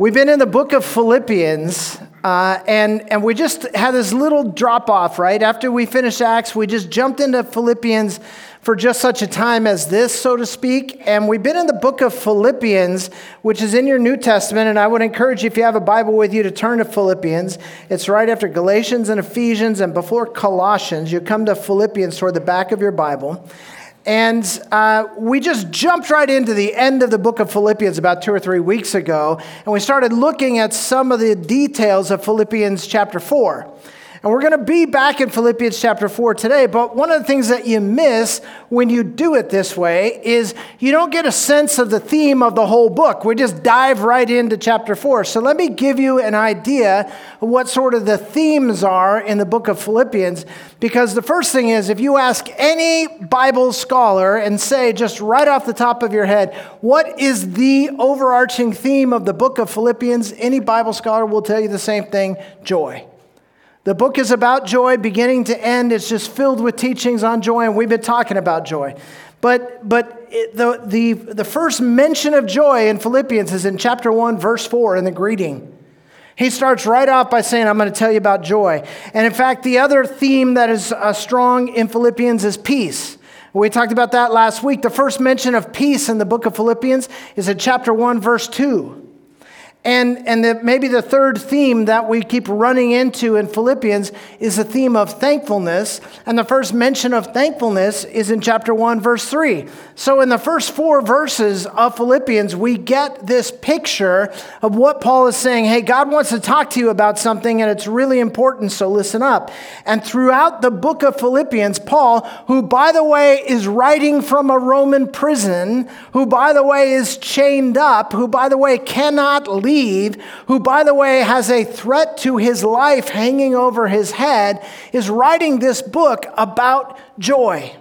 We've been in the book of Philippians, uh, and, and we just had this little drop off, right? After we finished Acts, we just jumped into Philippians for just such a time as this, so to speak. And we've been in the book of Philippians, which is in your New Testament. And I would encourage you, if you have a Bible with you, to turn to Philippians. It's right after Galatians and Ephesians, and before Colossians. You come to Philippians toward the back of your Bible. And uh, we just jumped right into the end of the book of Philippians about two or three weeks ago, and we started looking at some of the details of Philippians chapter 4. And we're going to be back in Philippians chapter 4 today, but one of the things that you miss when you do it this way is you don't get a sense of the theme of the whole book. We just dive right into chapter 4. So let me give you an idea of what sort of the themes are in the book of Philippians, because the first thing is if you ask any Bible scholar and say just right off the top of your head, what is the overarching theme of the book of Philippians? Any Bible scholar will tell you the same thing joy. The book is about joy, beginning to end. It's just filled with teachings on joy, and we've been talking about joy. But, but it, the, the, the first mention of joy in Philippians is in chapter 1, verse 4, in the greeting. He starts right off by saying, I'm going to tell you about joy. And in fact, the other theme that is uh, strong in Philippians is peace. We talked about that last week. The first mention of peace in the book of Philippians is in chapter 1, verse 2. And, and the, maybe the third theme that we keep running into in Philippians is the theme of thankfulness. And the first mention of thankfulness is in chapter 1, verse 3. So, in the first four verses of Philippians, we get this picture of what Paul is saying hey, God wants to talk to you about something, and it's really important, so listen up. And throughout the book of Philippians, Paul, who, by the way, is writing from a Roman prison, who, by the way, is chained up, who, by the way, cannot leave who, by the way, has a threat to his life hanging over his head, is writing this book about joy.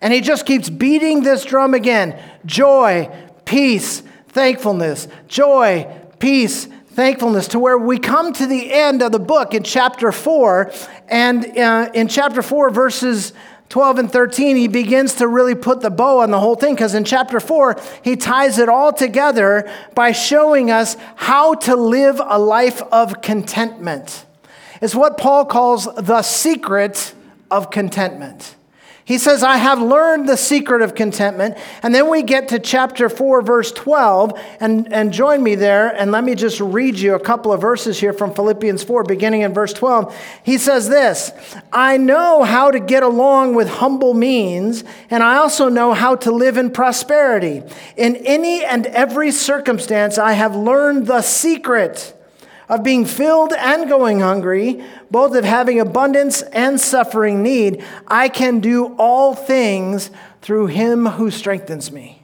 And he just keeps beating this drum again joy, peace, thankfulness, joy, peace, thankfulness, to where we come to the end of the book in chapter 4. And uh, in chapter 4, verses 12 and 13, he begins to really put the bow on the whole thing because in chapter 4, he ties it all together by showing us how to live a life of contentment. It's what Paul calls the secret of contentment. He says, I have learned the secret of contentment. And then we get to chapter 4, verse 12. And, and join me there. And let me just read you a couple of verses here from Philippians 4, beginning in verse 12. He says this I know how to get along with humble means, and I also know how to live in prosperity. In any and every circumstance, I have learned the secret of being filled and going hungry, both of having abundance and suffering need, I can do all things through him who strengthens me.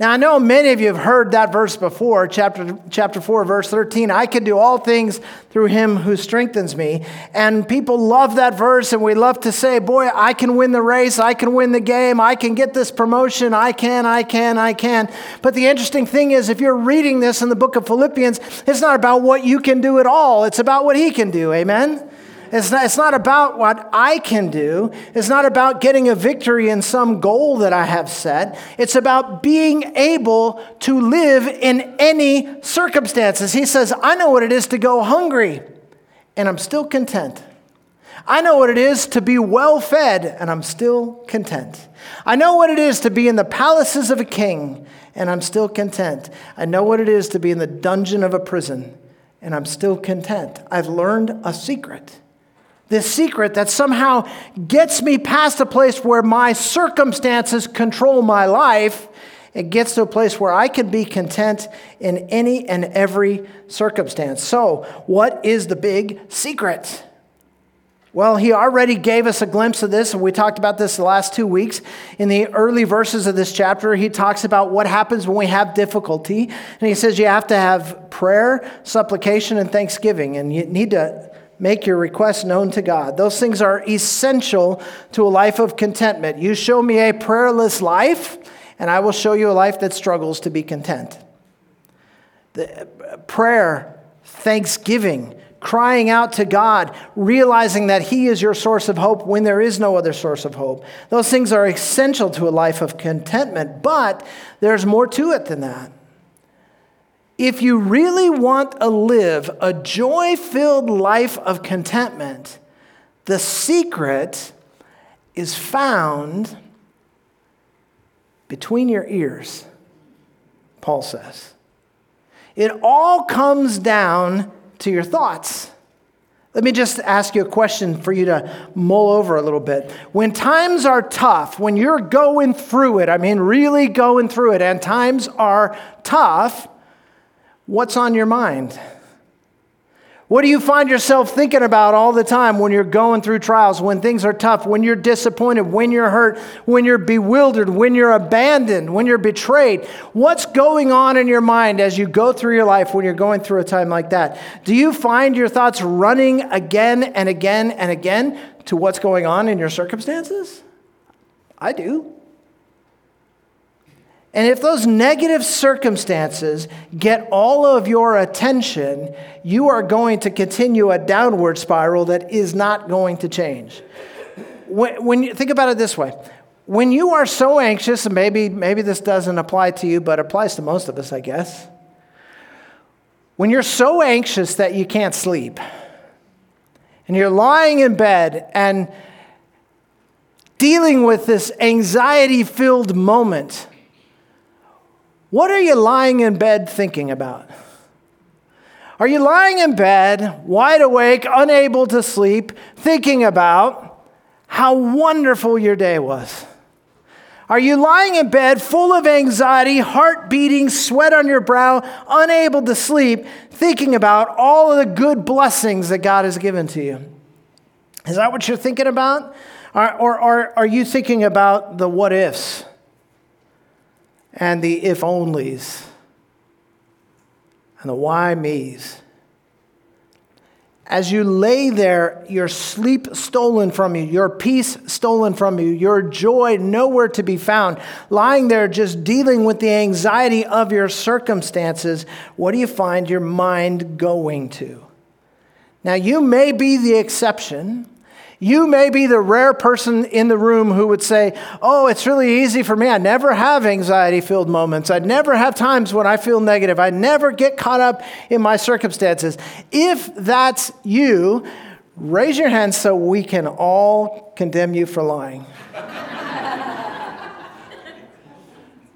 Now, I know many of you have heard that verse before, chapter, chapter 4, verse 13. I can do all things through him who strengthens me. And people love that verse, and we love to say, Boy, I can win the race. I can win the game. I can get this promotion. I can, I can, I can. But the interesting thing is, if you're reading this in the book of Philippians, it's not about what you can do at all, it's about what he can do. Amen? It's not, it's not about what I can do. It's not about getting a victory in some goal that I have set. It's about being able to live in any circumstances. He says, I know what it is to go hungry, and I'm still content. I know what it is to be well fed, and I'm still content. I know what it is to be in the palaces of a king, and I'm still content. I know what it is to be in the dungeon of a prison, and I'm still content. I've learned a secret this secret that somehow gets me past a place where my circumstances control my life. It gets to a place where I can be content in any and every circumstance. So, what is the big secret? Well, he already gave us a glimpse of this, and we talked about this the last two weeks. In the early verses of this chapter, he talks about what happens when we have difficulty. And he says you have to have prayer, supplication, and thanksgiving. And you need to make your requests known to God. Those things are essential to a life of contentment. You show me a prayerless life, and I will show you a life that struggles to be content. The uh, prayer, thanksgiving, crying out to God, realizing that He is your source of hope when there is no other source of hope. Those things are essential to a life of contentment, but there's more to it than that. If you really want to live a joy filled life of contentment, the secret is found between your ears, Paul says. It all comes down to your thoughts. Let me just ask you a question for you to mull over a little bit. When times are tough, when you're going through it, I mean, really going through it, and times are tough, what's on your mind? What do you find yourself thinking about all the time when you're going through trials, when things are tough, when you're disappointed, when you're hurt, when you're bewildered, when you're abandoned, when you're betrayed? What's going on in your mind as you go through your life when you're going through a time like that? Do you find your thoughts running again and again and again to what's going on in your circumstances? I do. And if those negative circumstances get all of your attention, you are going to continue a downward spiral that is not going to change. When, when you think about it this way, when you are so anxious, and maybe, maybe this doesn't apply to you, but applies to most of us, I guess. When you're so anxious that you can't sleep, and you're lying in bed and dealing with this anxiety filled moment, what are you lying in bed thinking about? Are you lying in bed, wide awake, unable to sleep, thinking about how wonderful your day was? Are you lying in bed full of anxiety, heart beating, sweat on your brow, unable to sleep, thinking about all of the good blessings that God has given to you? Is that what you're thinking about? Or, or, or are you thinking about the what ifs? And the if onlys and the why me's. As you lay there, your sleep stolen from you, your peace stolen from you, your joy nowhere to be found, lying there just dealing with the anxiety of your circumstances, what do you find your mind going to? Now, you may be the exception, you may be the rare person in the room who would say, Oh, it's really easy for me. I never have anxiety filled moments. I never have times when I feel negative. I never get caught up in my circumstances. If that's you, raise your hand so we can all condemn you for lying.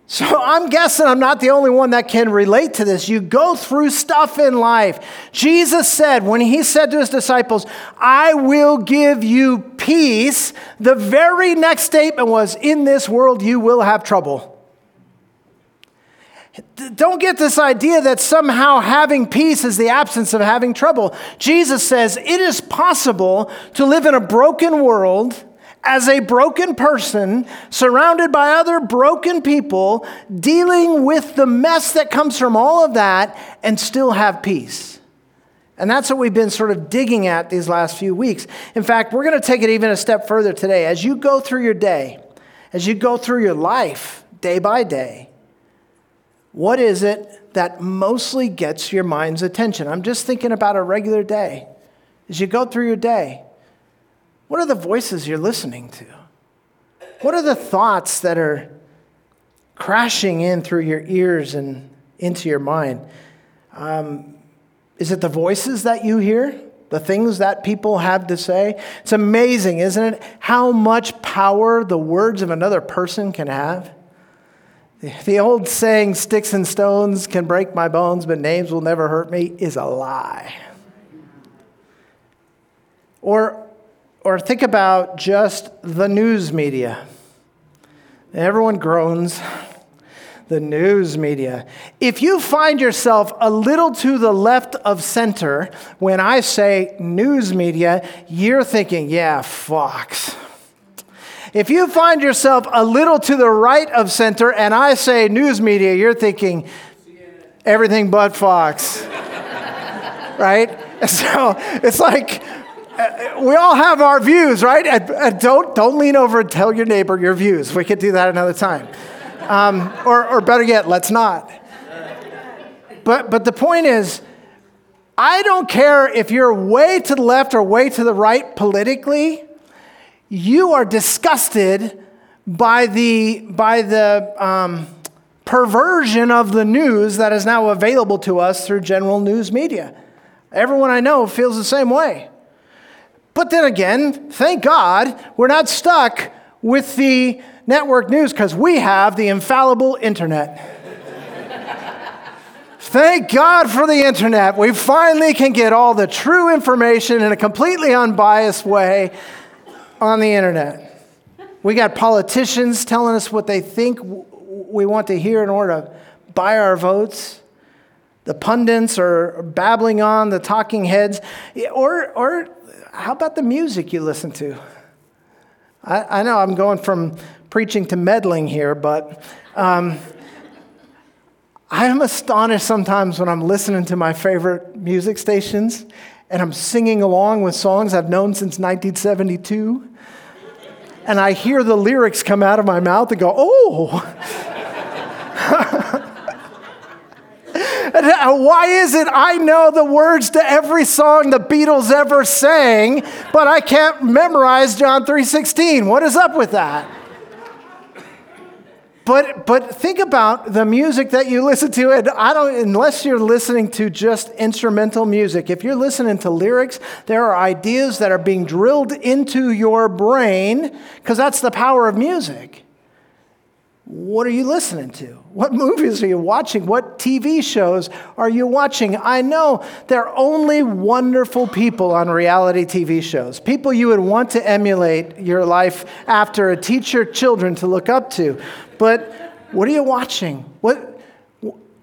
So I'm guessing I'm not the only one that can relate to this. You go through stuff in life. Jesus said, when he said to his disciples, I will give you peace, the very next statement was, In this world you will have trouble. Don't get this idea that somehow having peace is the absence of having trouble. Jesus says it is possible to live in a broken world as a broken person, surrounded by other broken people, dealing with the mess that comes from all of that, and still have peace. And that's what we've been sort of digging at these last few weeks. In fact, we're going to take it even a step further today. As you go through your day, as you go through your life day by day, what is it that mostly gets your mind's attention? I'm just thinking about a regular day. As you go through your day, what are the voices you're listening to? What are the thoughts that are crashing in through your ears and into your mind? Um, is it the voices that you hear? The things that people have to say? It's amazing, isn't it? How much power the words of another person can have. The old saying, sticks and stones can break my bones, but names will never hurt me, is a lie. Or or think about just the news media. Everyone groans. The news media. If you find yourself a little to the left of center when I say news media, you're thinking, yeah, Fox. If you find yourself a little to the right of center and I say news media, you're thinking everything but Fox. right? So it's like we all have our views, right? And, don't, don't lean over and tell your neighbor your views. We could do that another time. Um, or, or better yet, let's not. But, but the point is, I don't care if you're way to the left or way to the right politically, you are disgusted by the, by the um, perversion of the news that is now available to us through general news media. Everyone I know feels the same way. But then again, thank God we're not stuck with the network news because we have the infallible internet. Thank God for the internet. We finally can get all the true information in a completely unbiased way on the internet. We got politicians telling us what they think we want to hear in order to buy our votes. The pundits are babbling on, the talking heads. Or, or how about the music you listen to? I, I know I'm going from preaching to meddling here, but um, I am astonished sometimes when I'm listening to my favorite music stations and I'm singing along with songs I've known since 1972. And I hear the lyrics come out of my mouth and go, oh. Why is it I know the words to every song the Beatles ever sang, but I can't memorize John 3:16? What is up with that? But, but think about the music that you listen to. And I don't, unless you're listening to just instrumental music, if you're listening to lyrics, there are ideas that are being drilled into your brain because that's the power of music. What are you listening to? What movies are you watching? What TV shows are you watching? I know there are only wonderful people on reality TV shows, people you would want to emulate your life after, teach your children to look up to. But what are you watching? What,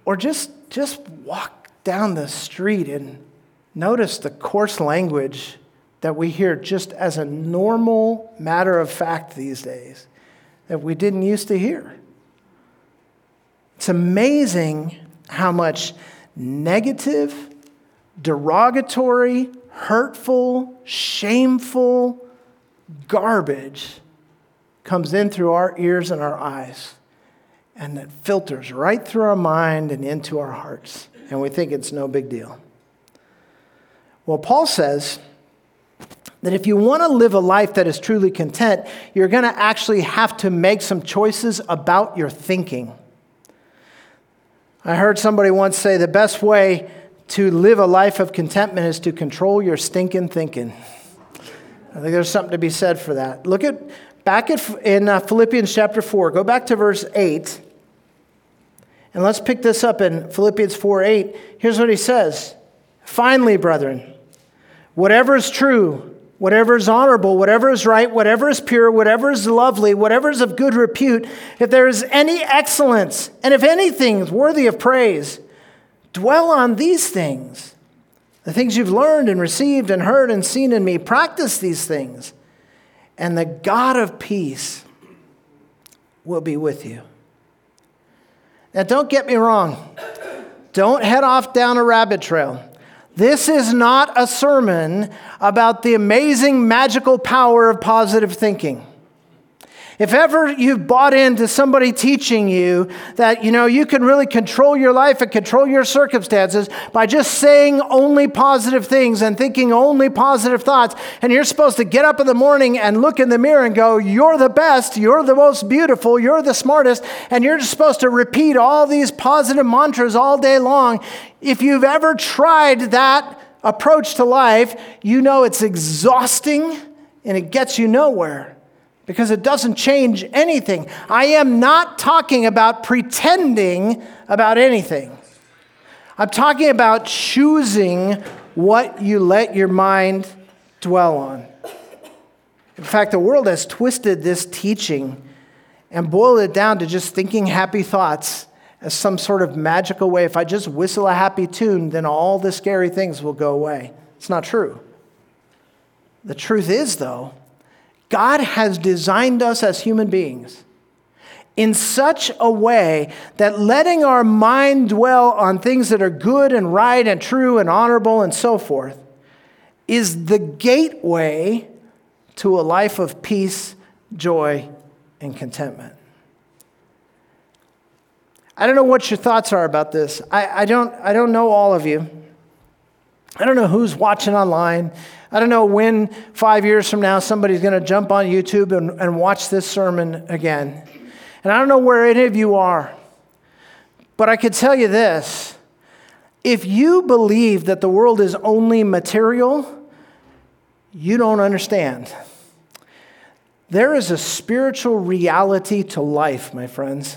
or just, just walk down the street and notice the coarse language that we hear just as a normal matter of fact these days that we didn't used to hear. It's amazing how much negative, derogatory, hurtful, shameful garbage comes in through our ears and our eyes and that filters right through our mind and into our hearts. And we think it's no big deal. Well, Paul says, that if you want to live a life that is truly content, you're going to actually have to make some choices about your thinking. I heard somebody once say the best way to live a life of contentment is to control your stinking thinking. I think there's something to be said for that. Look at back at, in uh, Philippians chapter 4. Go back to verse 8. And let's pick this up in Philippians 4 8. Here's what he says Finally, brethren, whatever is true, whatever is honorable, whatever is right, whatever is pure, whatever is lovely, whatever is of good repute, if there is any excellence, and if anything is worthy of praise, dwell on these things. The things you've learned and received and heard and seen in me, practice these things, and the God of peace will be with you. Now, don't get me wrong. Don't head off down a rabbit trail. This is not a sermon about the amazing magical power of positive thinking. If ever you've bought into somebody teaching you that, you know, you can really control your life and control your circumstances by just saying only positive things and thinking only positive thoughts, and you're supposed to get up in the morning and look in the mirror and go, You're the best, you're the most beautiful, you're the smartest, and you're just supposed to repeat all these positive mantras all day long. If you've ever tried that approach to life, you know it's exhausting and it gets you nowhere because it doesn't change anything. I am not talking about pretending about anything. I'm talking about choosing what you let your mind dwell on. In fact, the world has twisted this teaching and boiled it down to just thinking happy thoughts as some sort of magical way. If I just whistle a happy tune, then all the scary things will go away. It's not true. The truth is, though, God has designed us as human beings in such a way that letting our mind dwell on things that are good and right and true and honorable and so forth is the gateway to a life of peace, joy, and contentment. I don't know what your thoughts are about this. I, I, don't, I don't know all of you. I don't know who's watching online. I don't know when, five years from now, somebody's going to jump on YouTube and, and watch this sermon again. And I don't know where any of you are. But I could tell you this if you believe that the world is only material, you don't understand. There is a spiritual reality to life, my friends.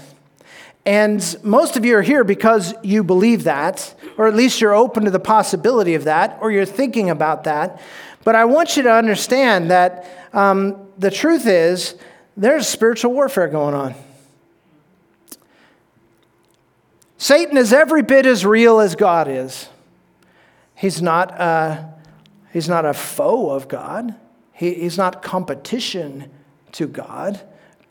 And most of you are here because you believe that, or at least you're open to the possibility of that, or you're thinking about that. But I want you to understand that um, the truth is there's spiritual warfare going on. Satan is every bit as real as God is. He's not a, he's not a foe of God, he, he's not competition to God.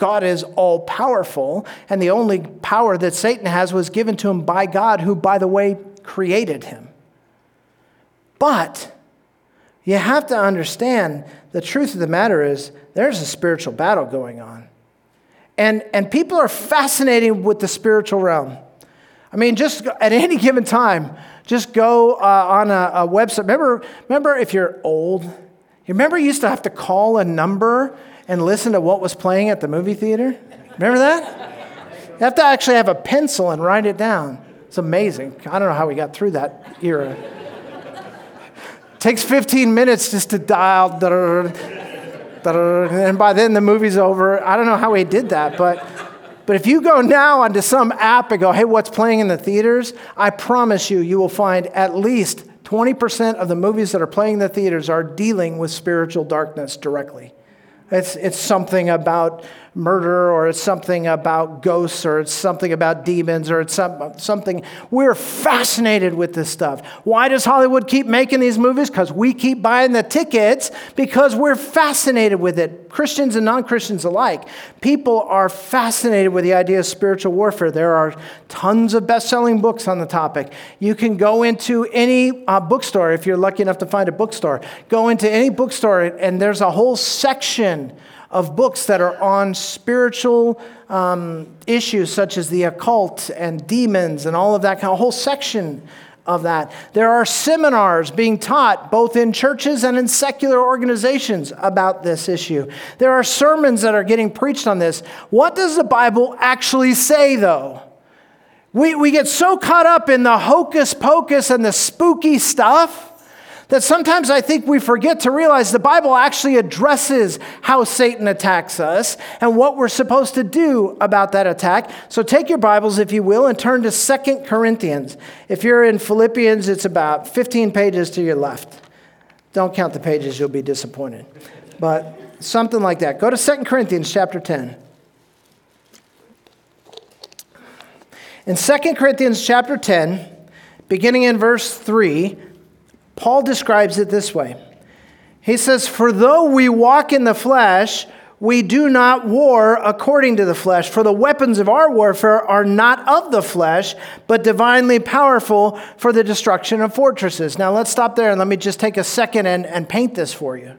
God is all powerful, and the only power that Satan has was given to him by God, who, by the way, created him. But you have to understand the truth of the matter is there's a spiritual battle going on. And, and people are fascinated with the spiritual realm. I mean, just at any given time, just go uh, on a, a, website. Remember, remember if you're old, you remember you used to have to call a number and listen to what was playing at the movie theater? Remember that? You have to actually have a pencil and write it down. It's amazing. I don't know how we got through that era. Takes 15 minutes just to dial, and by then the movie's over. I don't know how he did that, but, but if you go now onto some app and go, hey, what's playing in the theaters? I promise you, you will find at least 20% of the movies that are playing in the theaters are dealing with spiritual darkness directly. It's, it's something about murder or it's something about ghosts or it's something about demons or it's some, something. We're fascinated with this stuff. Why does Hollywood keep making these movies? Because we keep buying the tickets because we're fascinated with it. Christians and non Christians alike. People are fascinated with the idea of spiritual warfare. There are tons of best selling books on the topic. You can go into any uh, bookstore if you're lucky enough to find a bookstore. Go into any bookstore and there's a whole section of books that are on spiritual um, issues such as the occult and demons and all of that kind of whole section of that. There are seminars being taught both in churches and in secular organizations about this issue. There are sermons that are getting preached on this. What does the Bible actually say, though? We, we get so caught up in the hocus pocus and the spooky stuff that sometimes I think we forget to realize the Bible actually addresses how Satan attacks us and what we're supposed to do about that attack. So take your Bibles, if you will, and turn to Second Corinthians. If you're in Philippians, it's about 15 pages to your left. Don't count the pages, you'll be disappointed. But something like that. Go to Second Corinthians chapter 10. In Second Corinthians chapter 10, beginning in verse 3, Paul describes it this way He says, For though we walk in the flesh, we do not war according to the flesh, for the weapons of our warfare are not of the flesh, but divinely powerful for the destruction of fortresses. Now let's stop there and let me just take a second and, and paint this for you.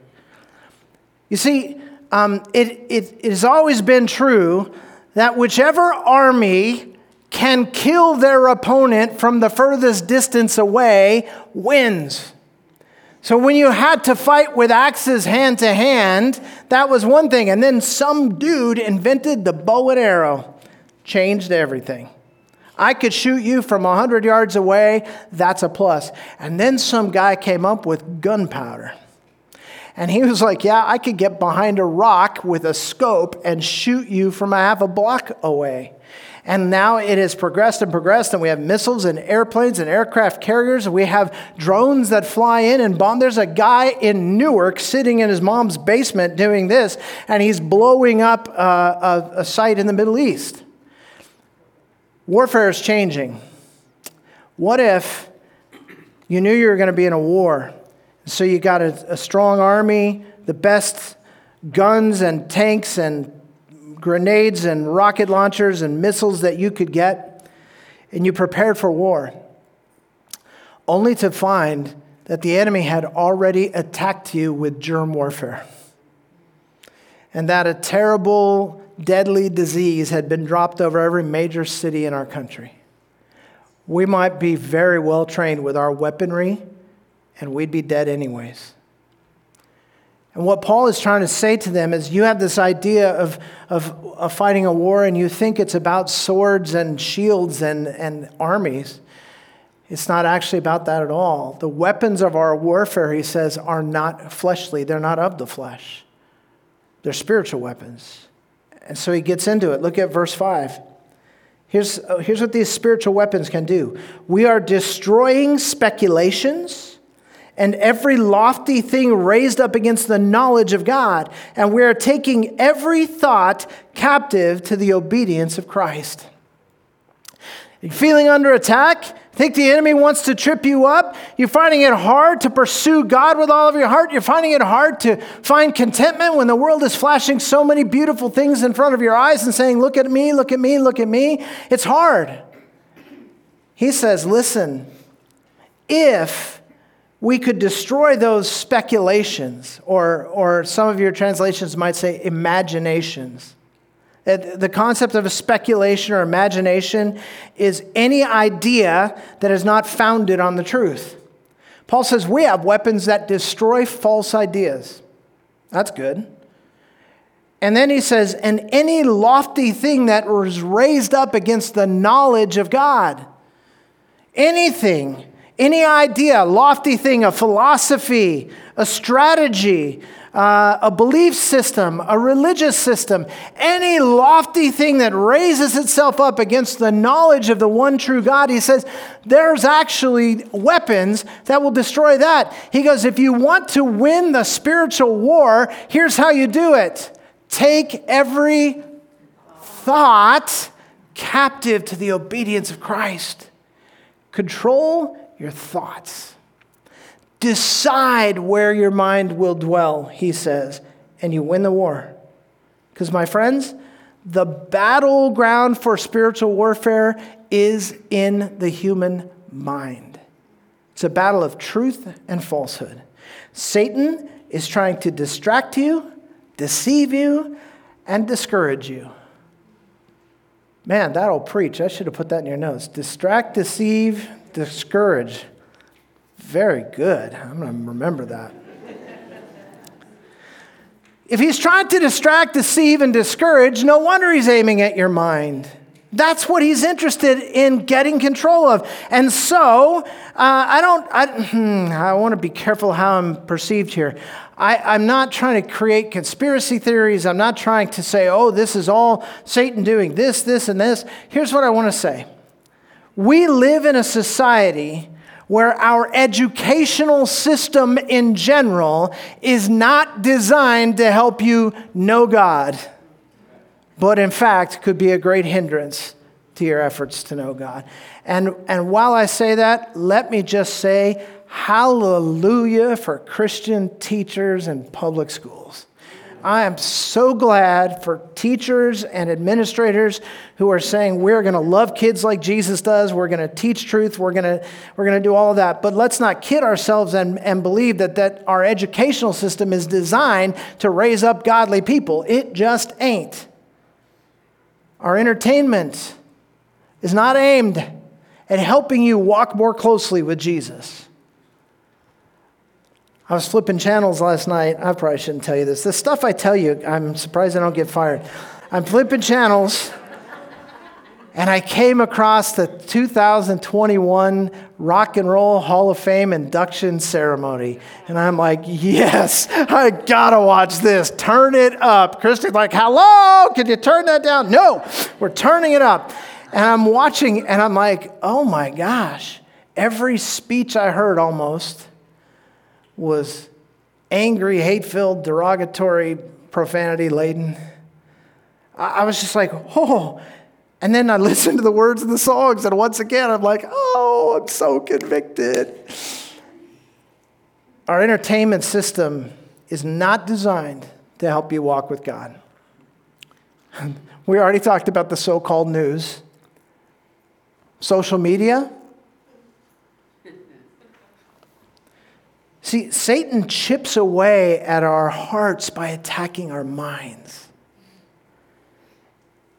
You see, um, it, it, it has always been true that whichever army can kill their opponent from the furthest distance away wins. So when you had to fight with axes hand to hand, that was one thing. And then some dude invented the bow and arrow, changed everything. I could shoot you from 100 yards away, that's a plus. And then some guy came up with gunpowder. And he was like, Yeah, I could get behind a rock with a scope and shoot you from a half a block away. And now it has progressed and progressed, and we have missiles and airplanes and aircraft carriers. We have drones that fly in and bomb. There's a guy in Newark sitting in his mom's basement doing this, and he's blowing up uh, a, a site in the Middle East. Warfare is changing. What if you knew you were going to be in a war? So you got a, a strong army, the best guns and tanks and grenades and rocket launchers and missiles that you could get, and you prepared for war, only to find that the enemy had already attacked you with germ warfare. And that a terrible, deadly disease had been dropped over every major city in our country. We might be very well trained with our weaponry, and we'd be dead anyways. And what Paul is trying to say to them is you have this idea of, of, of fighting a war and you think it's about swords and shields and, and armies. It's not actually about that at all. The weapons of our warfare, he says, are not fleshly, they're not of the flesh, they're spiritual weapons. And so he gets into it. Look at verse 5. Here's, oh, here's what these spiritual weapons can do we are destroying speculations and every lofty thing raised up against the knowledge of God, and we are taking every thought captive to the obedience of Christ. Feeling under attack? Think the enemy wants to trip you up? You're finding it hard to pursue God with all of your heart? You're finding it hard to find contentment when the world is flashing so many beautiful things in front of your eyes and saying, Look at me, look at me, look at me? It's hard. He says, Listen, if we could destroy those speculations, or, or some of your translations might say imaginations the concept of a speculation or imagination is any idea that is not founded on the truth. Paul says we have weapons that destroy false ideas. That's good. And then he says, and any lofty thing that was raised up against the knowledge of God. Anything, any idea, lofty thing, a philosophy, a strategy, uh, a belief system, a religious system, any lofty thing that raises itself up against the knowledge of the one true God, he says there's actually weapons that will destroy that. He goes, if you want to win the spiritual war, here's how you do it take every thought captive to the obedience of Christ. Control your thoughts. Decide where your mind will dwell, he says, and you win the war. Because, my friends, the battleground for spiritual warfare is in the human mind. It's a battle of truth and falsehood. Satan is trying to distract you, deceive you, and discourage you. Man, that'll preach. I should have put that in your notes. Distract, deceive, discourage. Very good. I'm going to remember that. if he's trying to distract, deceive, and discourage, no wonder he's aiming at your mind. That's what he's interested in getting control of. And so, uh, I don't, I, hmm, I want to be careful how I'm perceived here. I, am not trying to create conspiracy theories. I'm not trying to say, oh, this is all Satan doing this, this, and this. Here's what I want to say We live in a society where our educational system in general is not designed to help you know God, but in fact could be a great hindrance to your efforts to know God. And, and while I say that, let me just say hallelujah for Christian teachers in public schools. I am so glad for teachers and administrators who are saying we're going to love kids like Jesus does. We're going to teach truth. We're going to, we're going to do all of that. But let's not kid ourselves and, and believe that, that our educational system is designed to raise up godly people. It just ain't. Our entertainment is not aimed at helping you walk more closely with Jesus. I was flipping channels last night. I probably shouldn't tell you this. The stuff I tell you, I'm surprised I don't get fired. I'm flipping channels, and I came across the 2021 Rock and Roll Hall of Fame induction ceremony. And I'm like, yes, I gotta watch this. Turn it up. Christy's like, hello, can you turn that down? No, we're turning it up. And I'm watching, and I'm like, oh my gosh, every speech I heard almost was angry, hate filled, derogatory, profanity laden. I was just like, oh. And then I listened to the words of the songs, and once again, I'm like, oh, I'm so convicted. Our entertainment system is not designed to help you walk with God. We already talked about the so called news. Social media, See, Satan chips away at our hearts by attacking our minds.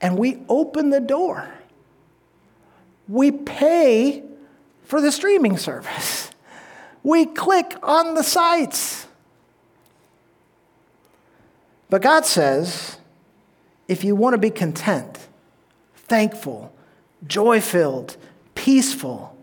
And we open the door. We pay for the streaming service. We click on the sites. But God says, if you want to be content, thankful, joy filled, peaceful,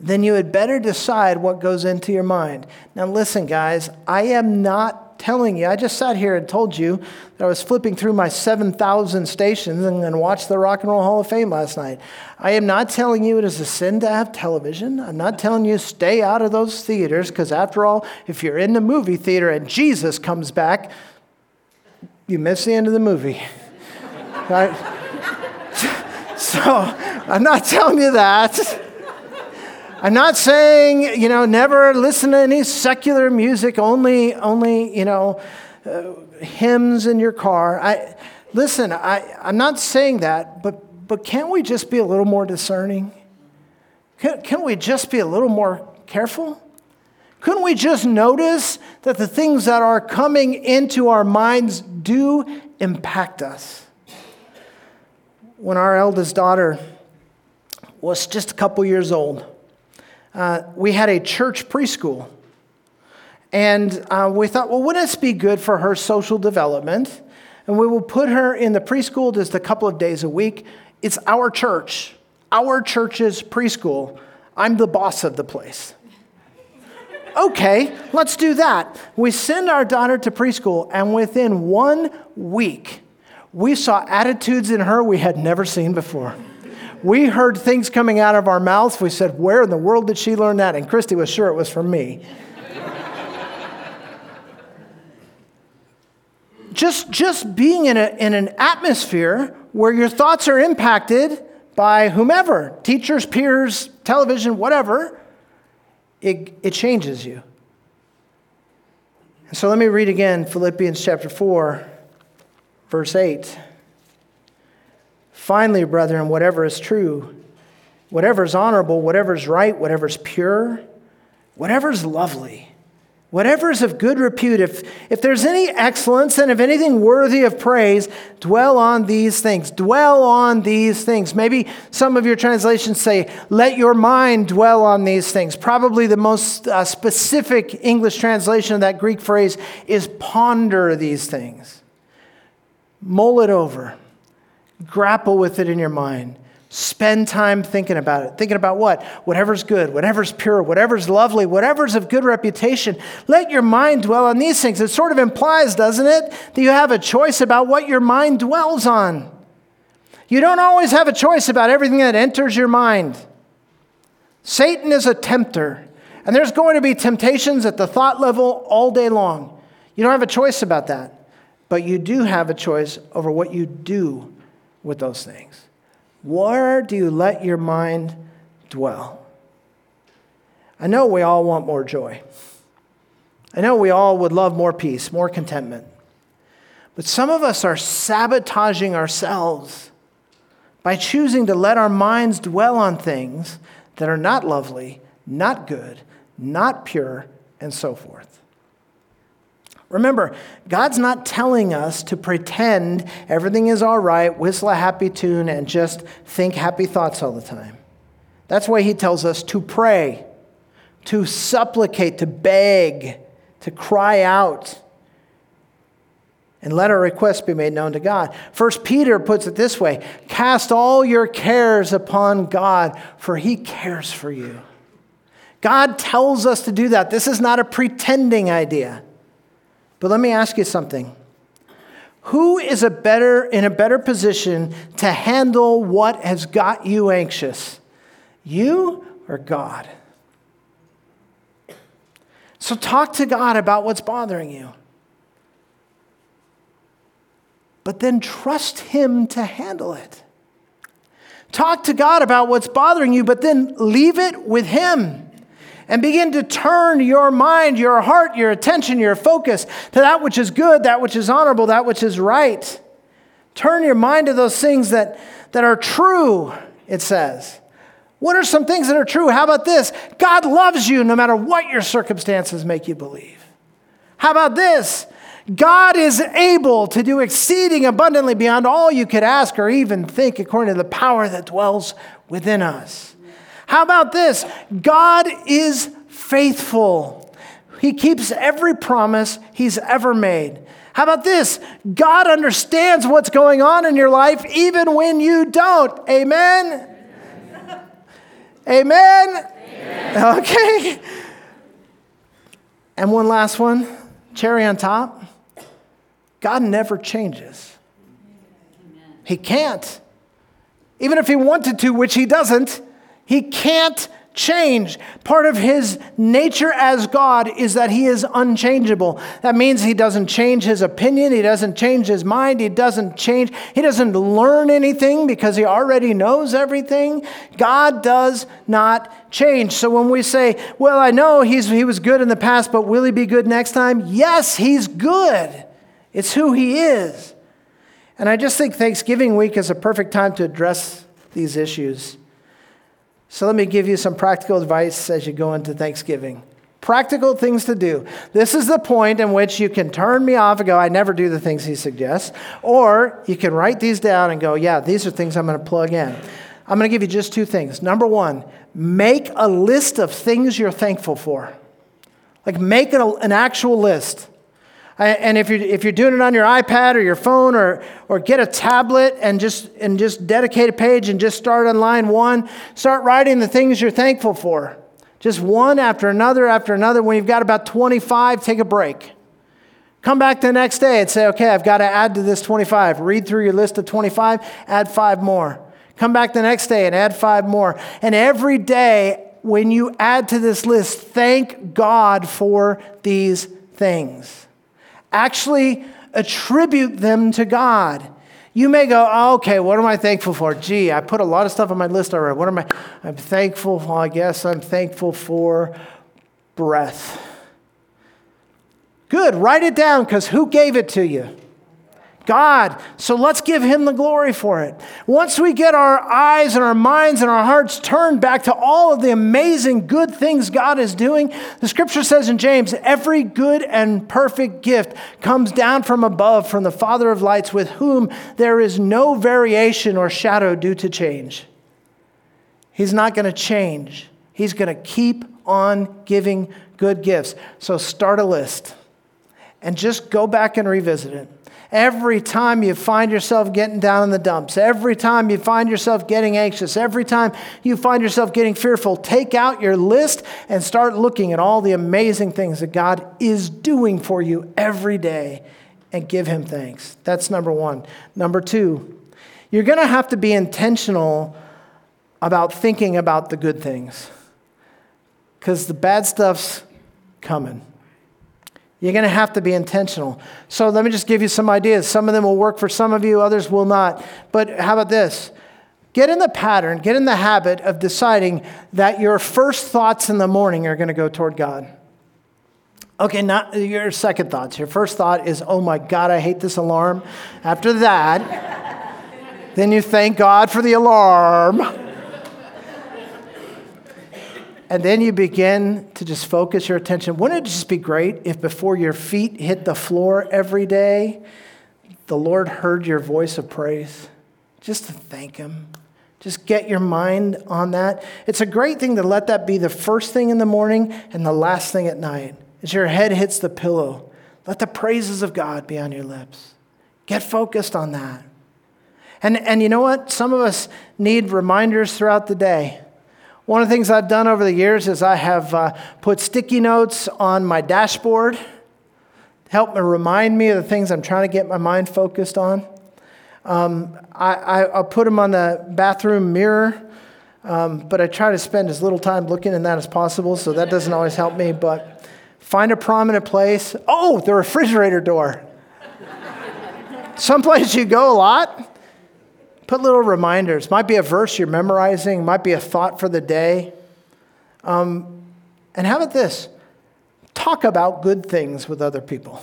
then you had better decide what goes into your mind. Now, listen, guys, I am not telling you, I just sat here and told you that I was flipping through my 7,000 stations and, watched the Rock and Roll Hall of Fame last night. I am not telling you it is a sin to have television. I'm not telling you stay out of those theaters, because after all, if you're in the movie theater and Jesus comes back, you miss the end of the movie. right? So I'm not telling you that. I'm not saying, you know, never listen to any secular music, only, only you know, uh, hymns in your car. I, listen, I, I'm not saying that, but, but can't we just be a little more discerning? Can, can't we just be a little more careful? Couldn't we just notice that the things that are coming into our minds do impact us? When our eldest daughter was just a couple years old, uh, we had a church preschool. And uh, we thought, well, wouldn't this be good for her social development? And we will put her in the preschool just a couple of days a week. It's our church, our church's preschool. I'm the boss of the place. okay, let's do that. We send our daughter to preschool, and within one week, we saw attitudes in her we had never seen before we heard things coming out of our mouths. We said, Where in the world did she learn that? And Christy was sure it was from me. just, just being in, a, in an atmosphere where your thoughts are impacted by whomever teachers, peers, television, whatever it, it changes you. So let me read again Philippians chapter 4, verse 8. Finally, brethren, whatever is true, whatever is honorable, whatever is right, whatever is pure, whatever is lovely, whatever is of good repute, if, if there's any excellence and if anything worthy of praise, dwell on these things. Dwell on these things. Maybe some of your translations say, let your mind dwell on these things. Probably the most uh, specific English translation of that Greek phrase is ponder these things. Mull it over. Grapple with it in your mind. Spend time thinking about it. Thinking about what? Whatever's good, whatever's pure, whatever's lovely, whatever's of good reputation. Let your mind dwell on these things. It sort of implies, doesn't it, that you have a choice about what your mind dwells on. You don't always have a choice about everything that enters your mind. Satan is a tempter, and there's going to be temptations at the thought level all day long. You don't have a choice about that, but you do have a choice over what you do with those things? Where do you let your mind dwell? I know we all want more joy. I know we all would love more peace, more contentment. But some of us are sabotaging ourselves by choosing to let our minds dwell on things that are not lovely, not good, not pure, and so forth. Remember, God's not telling us to pretend everything is all right, whistle a happy tune, and just think happy thoughts all the time. That's why He tells us to pray, to supplicate, to beg, to cry out, and let our requests be made known to God. First Peter puts it this way Cast all your cares upon God, for He cares for you. God tells us to do that. This is not a pretending idea. But let me ask you something. Who is a better, in a better position to handle what has got you anxious? You or God? So talk to God about what's bothering you. But then trust Him to handle it. Talk to God about what's bothering you, but then leave it with Him and begin to turn your mind, your heart, your attention, your focus to that which is good, that which is honorable, that which is right. Turn your mind to those things that, that are true, it says. What are some things that are true? How about this? God loves you no matter what your circumstances make you believe. How about this? God is able to do exceeding abundantly beyond all you could ask or even think, according to the power that dwells within us. How about this? God is faithful. He keeps every promise he's ever made. How about this? God understands what's going on in your life even when you don't. Amen? Amen? Amen. Okay. And one last one cherry on top God never changes. He can't. Even if he wanted to, which he doesn't, he can't change. Part of his nature as God is that he is unchangeable. That means he doesn't change his opinion, he doesn't change his mind, he doesn't change, he doesn't learn anything because he already knows everything. God does not change. So when we say, well, I know he's, he was good in the past, but will he be good next time? Yes, he's good. It's who he is. And I just think Thanksgiving week is a perfect time to address these issues. So let me give you some practical advice as you go into Thanksgiving. Practical things to do. This is the point in which you can turn me off and go, I never do the things he suggests. Or you can write these down and go, yeah, these are things I'm going to plug in. I'm going to give you just two things. Number one, make a list of things you're thankful for. Like make an actual list. And if you're, if you're doing it on your iPad or your phone or, or get a tablet and just, and just dedicate a page and just start on line one, start writing the things you're thankful for. Just one after another after another. When you've got about 25, take a break. Come back the next day and say, okay, I've got to add to this 25. Read through your list of 25, add five more. Come back the next day and add five more. And every day, when you add to this list, thank God for these things actually attribute them to God. You may go, oh, okay, what am I thankful for? Gee, I put a lot of stuff on my list already. What am I? I'm thankful, well, I guess I'm thankful for breath. Good, write it down because who gave it to you? God. So let's give him the glory for it. Once we get our eyes and our minds and our hearts turned back to all of the amazing good things God is doing, the scripture says in James, every good and perfect gift comes down from above from the Father of lights, with whom there is no variation or shadow due to change. He's not going to change. He's going to keep on giving good gifts. So start a list and just go back and revisit it. Every time you find yourself getting down in the dumps, every time you find yourself getting anxious, every time you find yourself getting fearful, take out your list and start looking at all the amazing things that God is doing for you every day and give Him thanks. That's number one. Number two, you're going to have to be intentional about thinking about the good things because the bad stuff's coming. You're going to have to be intentional. So let me just give you some ideas. Some of them will work for some of you, others will not. But how about this? Get in the pattern, get in the habit of deciding that your first thoughts in the morning are going to go toward God. Okay, not your second thoughts. Your first thought is, oh my God, I hate this alarm. After that, then you thank God for the alarm. And then you begin to just focus your attention. Wouldn't it just be great if before your feet hit the floor every day, the Lord heard your voice of praise? Just to thank Him. Just get your mind on that. It's a great thing to let that be the first thing in the morning and the last thing at night. As your head hits the pillow, let the praises of God be on your lips. Get focused on that. And, and you know what? Some of us need reminders throughout the day. One of the things I've done over the years is I have uh, put sticky notes on my dashboard to help me remind me of the things I'm trying to get my mind focused on. Um, I, will put them on the bathroom mirror, um, but I try to spend as little time looking in that as possible, so that doesn't always help me. But find a prominent place. Oh, the refrigerator door. Someplace you go a lot. Put little reminders. Might be a verse you're memorizing, might be a thought for the day. Um, and how about this? Talk about good things with other people.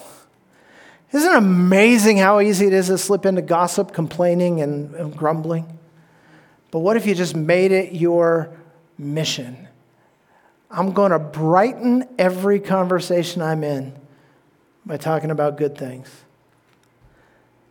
Isn't it amazing how easy it is to slip into gossip, complaining, and, and grumbling? But what if you just made it your mission? I'm going to brighten every conversation I'm in by talking about good things.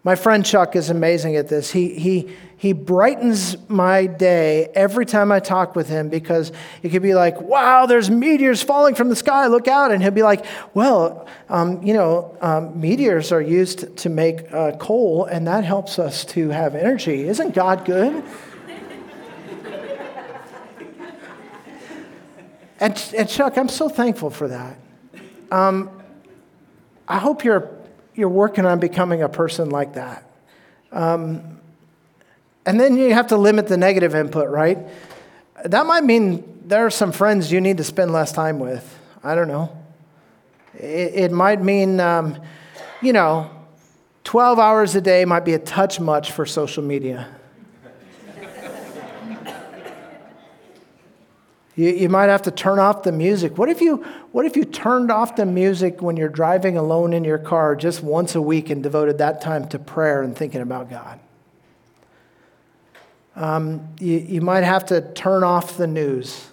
My friend Chuck is amazing at this. He, he, he brightens my day every time I talk with him because it could be like, wow, there's meteors falling from the sky, look out. And he'll be like, well, um, you know, um, meteors are used to make uh, coal, and that helps us to have energy. Isn't God good? and, and Chuck, I'm so thankful for that. Um, I hope you're you're working on becoming a person like that. Um, and then you have to limit the negative input, right? That might mean there are some friends you need to spend less time with. I don't know. It, it might mean, um, you know, 12 hours a day might be a touch much for social media. You, you might have to turn off the music. What if, you, what if you turned off the music when you're driving alone in your car just once a week and devoted that time to prayer and thinking about God? Um, you, you might have to turn off the news.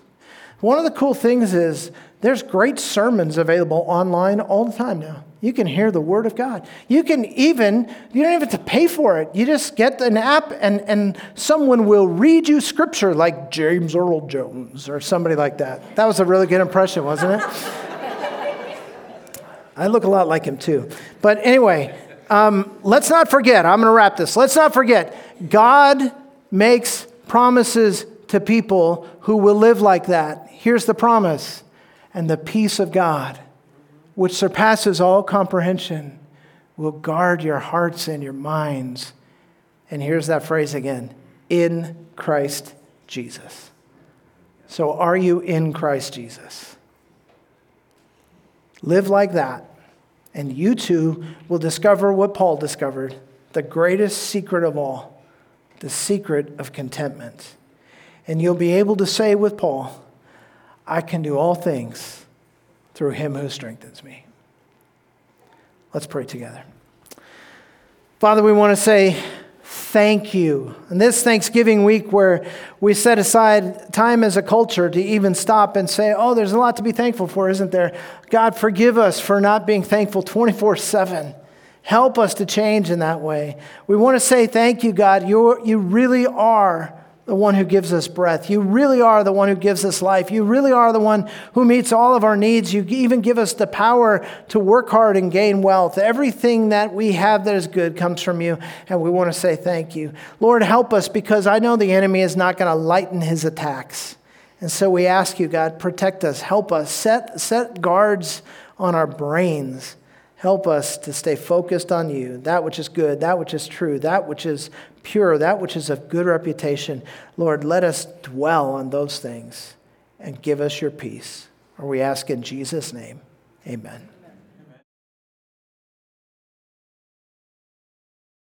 One of the cool things is there's great sermons available online all the time now. You can hear the Word of God. You can even, you don't even have to pay for it. You just get an app and, and someone will read you scripture like James Earl Jones or somebody like that. That was a really good impression, wasn't it? I look a lot like him too. But anyway, um, let's not forget, I'm going to wrap this. Let's not forget, God makes promises to people who will live like that. Here's the promise and the peace of God which surpasses all comprehension, will guard your hearts and your minds. And here's that phrase again in Christ Jesus. So, are you in Christ Jesus? Live like that, and you too will discover what Paul discovered the greatest secret of all, the secret of contentment. And you'll be able to say with Paul, I can do all things through him who strengthens me. Let's pray together. Father, we want to say thank you. And this Thanksgiving week, where we set aside time as a culture to even stop and say, oh, there's a lot to be thankful for, isn't there? God, forgive us for not being thankful 24 7. Help us to change in that way. We want to say thank you, God. you you really are the one who gives us breath. You really are the one who gives us life. You really are the one who meets all of our needs. You even give us the power to work hard and gain wealth. Everything that we have that is good comes from you, and we want to say thank you. Lord, help us because I know the enemy is not going to lighten his attacks. And so we ask you, God, protect us, help us, set, set guards on our brains. Help us to stay focused on you, that which is good, that which is true, that which is pure, that which is of good reputation. Lord, let us dwell on those things and give us your peace. Or we ask in Jesus' name, amen.